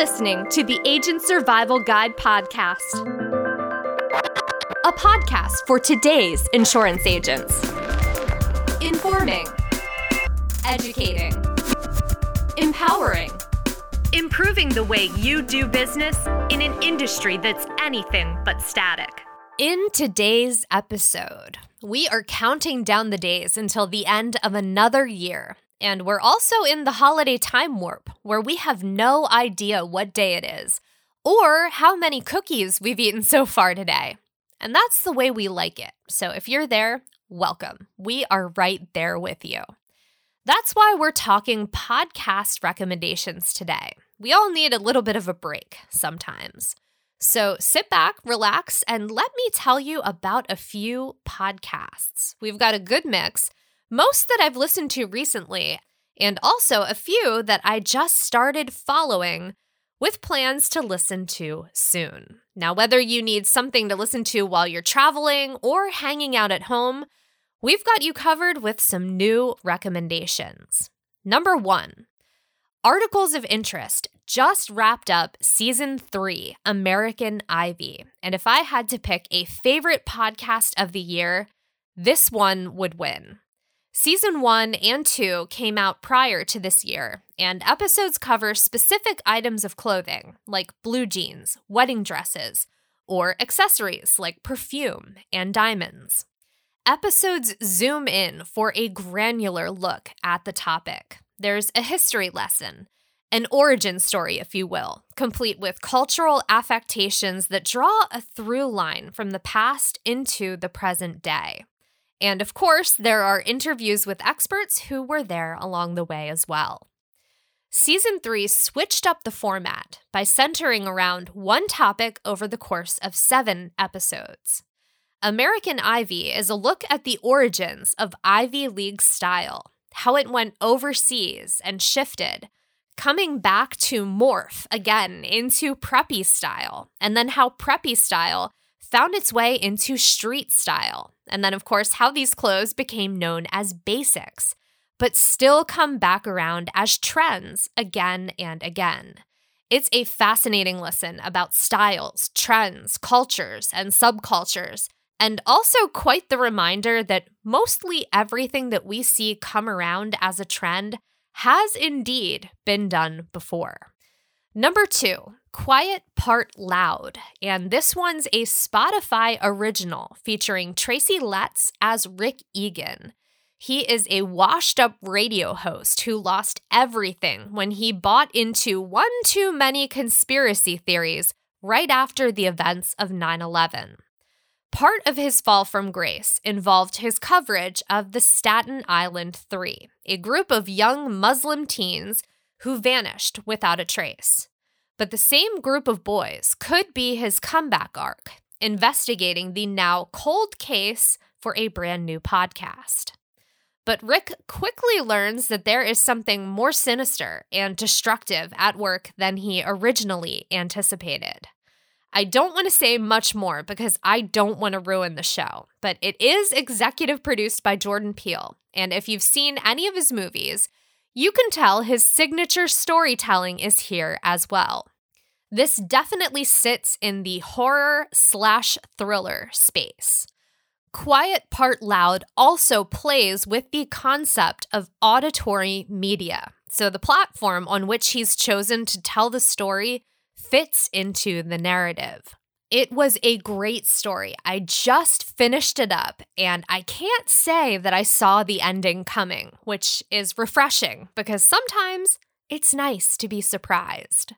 listening to the Agent Survival Guide podcast, a podcast for today's insurance agents. Informing, educating, empowering, improving the way you do business in an industry that's anything but static. In today's episode, we are counting down the days until the end of another year and we're also in the holiday time warp, where we have no idea what day it is or how many cookies we've eaten so far today. And that's the way we like it. So if you're there, welcome. We are right there with you. That's why we're talking podcast recommendations today. We all need a little bit of a break sometimes. So sit back, relax, and let me tell you about a few podcasts. We've got a good mix most that I've listened to recently, and also a few that I just started following with plans to listen to soon. Now, whether you need something to listen to while you're traveling or hanging out at home, we've got you covered with some new recommendations. Number one, Articles of Interest just wrapped up season three, American Ivy. And if I had to pick a favorite podcast of the year, this one would win. Season 1 and 2 came out prior to this year, and episodes cover specific items of clothing, like blue jeans, wedding dresses, or accessories like perfume and diamonds. Episodes zoom in for a granular look at the topic. There's a history lesson, an origin story, if you will, complete with cultural affectations that draw a through line from the past into the present day. And of course, there are interviews with experts who were there along the way as well. Season 3 switched up the format by centering around one topic over the course of seven episodes. American Ivy is a look at the origins of Ivy League style, how it went overseas and shifted, coming back to morph again into preppy style, and then how preppy style found its way into street style, and then, of course, how these clothes became known as basics, but still come back around as trends again and again. It's a fascinating lesson about styles, trends, cultures, and subcultures, and also quite the reminder that mostly everything that we see come around as a trend has indeed been done before. Number two, Quiet Part Loud. And this one's a Spotify original featuring Tracy Letts as Rick Egan. He is a washed up radio host who lost everything when he bought into one too many conspiracy theories right after the events of 9 11. Part of his fall from grace involved his coverage of the Staten Island Three, a group of young Muslim teens who vanished without a trace. But the same group of boys could be his comeback arc, investigating the now cold case for a brand new podcast. But Rick quickly learns that there is something more sinister and destructive at work than he originally anticipated. I don't want to say much more because I don't want to ruin the show, but it is executive produced by Jordan Peele. And if you've seen any of his movies, you can tell his signature storytelling is here as well. This definitely sits in the horror slash thriller space. Quiet Part Loud also plays with the concept of auditory media. So, the platform on which he's chosen to tell the story fits into the narrative. It was a great story. I just finished it up, and I can't say that I saw the ending coming, which is refreshing because sometimes it's nice to be surprised.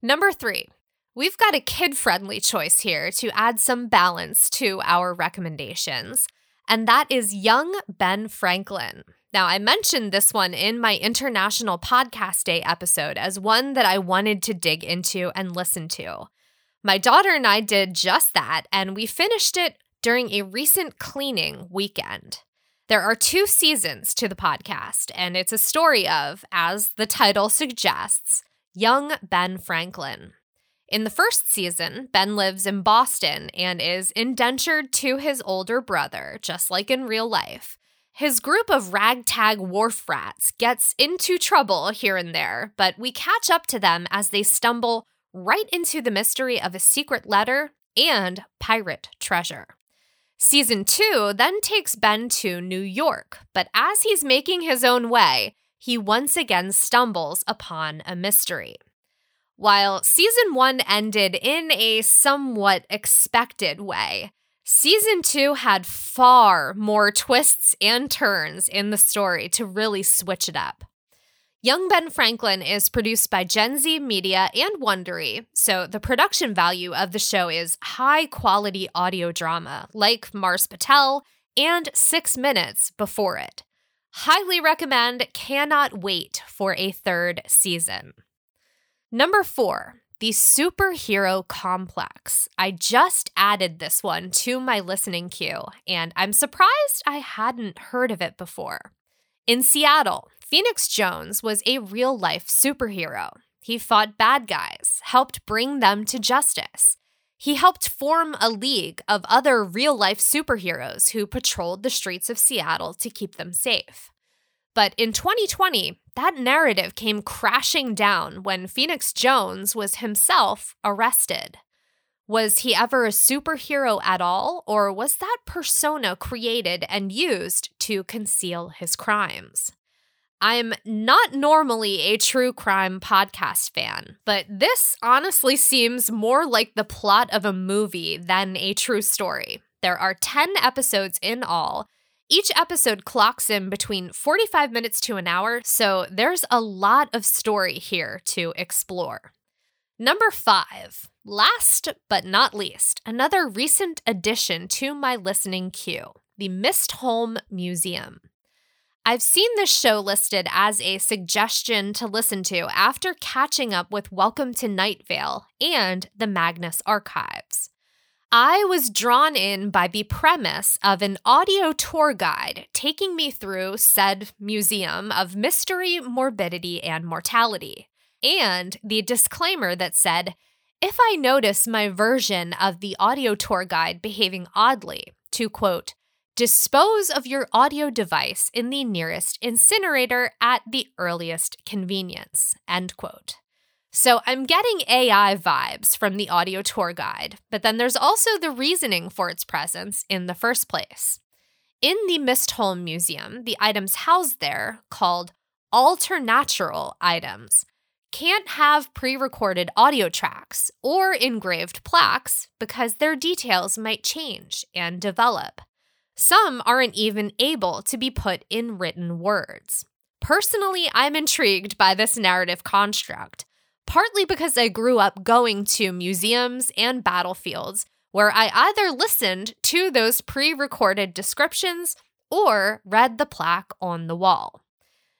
Number three, we've got a kid friendly choice here to add some balance to our recommendations, and that is Young Ben Franklin. Now, I mentioned this one in my International Podcast Day episode as one that I wanted to dig into and listen to. My daughter and I did just that, and we finished it during a recent cleaning weekend. There are two seasons to the podcast, and it's a story of, as the title suggests, young Ben Franklin. In the first season, Ben lives in Boston and is indentured to his older brother, just like in real life. His group of ragtag wharf rats gets into trouble here and there, but we catch up to them as they stumble right into the mystery of a secret letter and pirate treasure. Season 2 then takes Ben to New York, but as he's making his own way, he once again stumbles upon a mystery. While season 1 ended in a somewhat expected way, Season two had far more twists and turns in the story to really switch it up. Young Ben Franklin is produced by Gen Z Media and Wondery, so the production value of the show is high quality audio drama like Mars Patel and Six Minutes before it. Highly recommend, cannot wait for a third season. Number four, the superhero complex. I just added this one to my listening queue, and I'm surprised I hadn't heard of it before. In Seattle, Phoenix Jones was a real life superhero. He fought bad guys, helped bring them to justice. He helped form a league of other real life superheroes who patrolled the streets of Seattle to keep them safe. But in 2020, that narrative came crashing down when Phoenix Jones was himself arrested. Was he ever a superhero at all, or was that persona created and used to conceal his crimes? I'm not normally a true crime podcast fan, but this honestly seems more like the plot of a movie than a true story. There are 10 episodes in all, each episode clocks in between 45 minutes to an hour, so there's a lot of story here to explore. Number five, last but not least, another recent addition to my listening queue the Mistholme Museum. I've seen this show listed as a suggestion to listen to after catching up with Welcome to Night Vale and the Magnus Archives. I was drawn in by the premise of an audio tour guide taking me through said museum of mystery, morbidity, and mortality, and the disclaimer that said, if I notice my version of the audio tour guide behaving oddly, to quote, dispose of your audio device in the nearest incinerator at the earliest convenience, end quote. So I'm getting AI vibes from the audio tour guide, but then there's also the reasoning for its presence in the first place. In the Mistholme Museum, the items housed there, called alternatural items, can't have pre recorded audio tracks or engraved plaques because their details might change and develop. Some aren't even able to be put in written words. Personally, I'm intrigued by this narrative construct partly because I grew up going to museums and battlefields where I either listened to those pre recorded descriptions or read the plaque on the wall.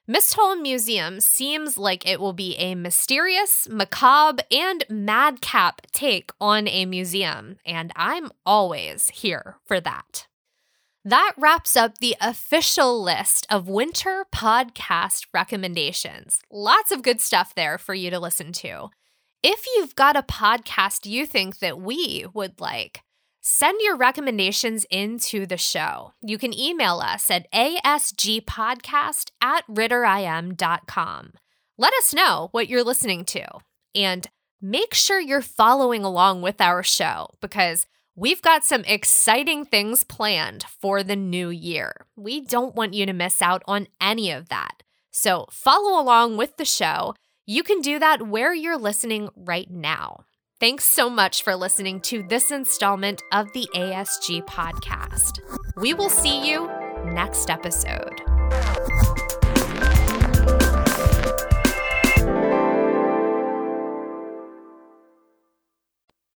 Mistholme Museum seems like it will be a mysterious, macabre, and madcap take on a museum, and I'm always here for that. That wraps up the official list of winter podcast recommendations. Lots of good stuff there for you to listen to. If you've got a podcast you think that we would like, send your recommendations into the show. You can email us at asgpodcast at ritterim.com. Let us know what you're listening to and make sure you're following along with our show because We've got some exciting things planned for the new year. We don't want you to miss out on any of that. So follow along with the show. You can do that where you're listening right now. Thanks so much for listening to this installment of the ASG podcast. We will see you next episode.